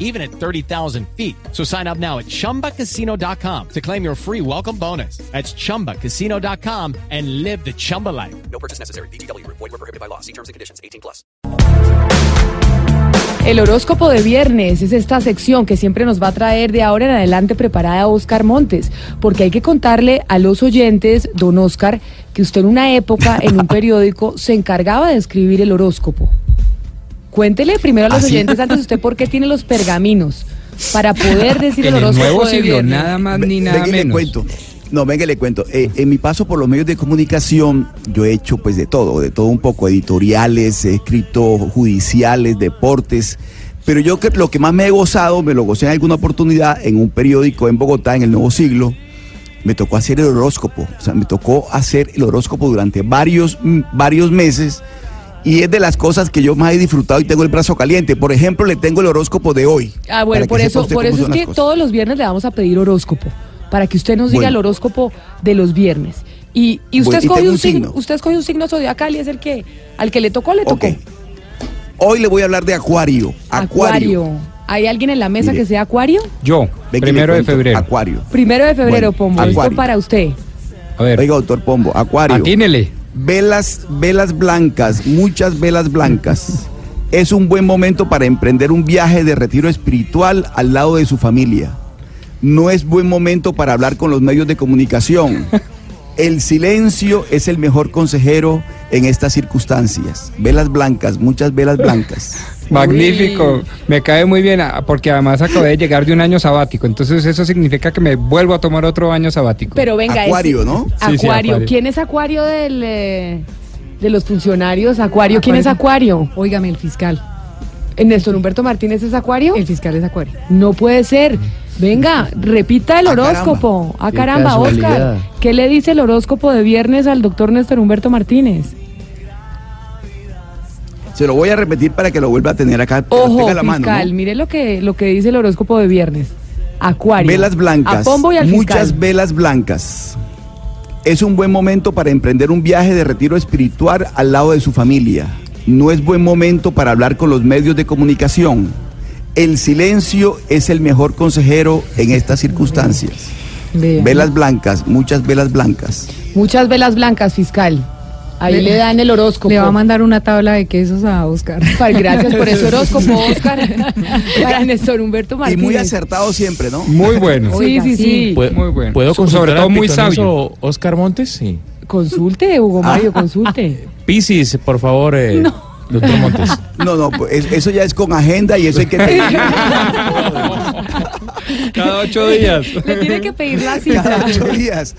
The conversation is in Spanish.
even at 30,000 feet. So sign up now at chumbacasino.com to claim your free welcome bonus. That's chumbacasino.com and live the Chumba life. No purchase necessary. BGW. Void were prohibited by law. See terms and conditions. 18 plus. El horóscopo de viernes es esta sección que siempre nos va a traer de ahora en adelante preparada Oscar Montes, porque hay que contarle a los oyentes, don Oscar, que usted en una época en un periódico se encargaba de escribir el horóscopo. Cuéntele primero a los ¿Ah, sí? oyentes antes usted por qué tiene los pergaminos para poder decir el horóscopo nuevo de siglo, nada más ni nada venga y le menos. cuento. No, venga, le cuento. Eh, en mi paso por los medios de comunicación, yo he hecho pues de todo, de todo un poco, editoriales, he escrito judiciales, deportes, pero yo que lo que más me he gozado, me lo gocé en alguna oportunidad en un periódico en Bogotá, en el Nuevo Siglo, me tocó hacer el horóscopo, o sea, me tocó hacer el horóscopo durante varios, mm, varios meses. Y es de las cosas que yo más he disfrutado y tengo el brazo caliente. Por ejemplo, le tengo el horóscopo de hoy. Ah, bueno, por eso, por eso es que cosas. todos los viernes le vamos a pedir horóscopo, para que usted nos diga Bueno. el horóscopo de los viernes. Y, y usted Bueno, escoge un un signo, signo. usted escoge un signo zodiacal y es el que al que le tocó le tocó. Hoy le voy a hablar de Acuario. Acuario. ¿Hay alguien en la mesa Mire. que sea Acuario? Yo, primero de febrero. Acuario. Primero de febrero, Bueno, Pombo. Esto Acuario. para usted. A ver, Oiga, doctor Pombo, Acuario. atínele. Velas, velas blancas, muchas velas blancas. Es un buen momento para emprender un viaje de retiro espiritual al lado de su familia. No es buen momento para hablar con los medios de comunicación. El silencio es el mejor consejero en estas circunstancias. Velas blancas, muchas velas blancas. Magnífico. Uy. Me cae muy bien, ah, porque además acabé de llegar de un año sabático. Entonces eso significa que me vuelvo a tomar otro año sabático. Pero venga, Acuario, ¿no? Sí, sí, Acuario. ¿Quién es Acuario del, eh, de los funcionarios? Acuario. ¿Quién es Acuario? Óigame, el fiscal. ¿Eh, ¿Néstor Humberto Martínez es Acuario? El fiscal es Acuario. No puede ser. Venga, repita el Ah, caramba. horóscopo. Ah, Qué caramba, Oscar. ¿Qué le dice el horóscopo de viernes al doctor Néstor Humberto Martínez? Se lo voy a repetir para que lo vuelva a tener acá. Ojo, mano, fiscal, ¿no? mire lo que, lo que dice el horóscopo de viernes. Acuario. Velas blancas. A Pombo y al muchas fiscal. velas blancas. Es un buen momento para emprender un viaje de retiro espiritual al lado de su familia. No es buen momento para hablar con los medios de comunicación. El silencio es el mejor consejero en estas circunstancias. Velas blancas, muchas velas blancas. Muchas velas blancas, fiscal. Ahí Le- le dan el horóscopo. Le va a mandar una tabla de quesos a Oscar. Gracias por ese horóscopo, Oscar. Para Néstor Humberto Y Martínez. muy acertado siempre, ¿no? Muy bueno. Sí, Oiga, sí, sí. sí. ¿Puedo, Muy bueno. ¿Puedo sobre todo muy pitonizo Oscar Montes? Sí. Consulte, Hugo Mario, consulte. Piscis, por favor, eh, doctor Montes. No, no, pues, es- eso ya es con agenda y eso hay que tener. Cada ocho días. Le tiene que pedir la cita. cada ocho días.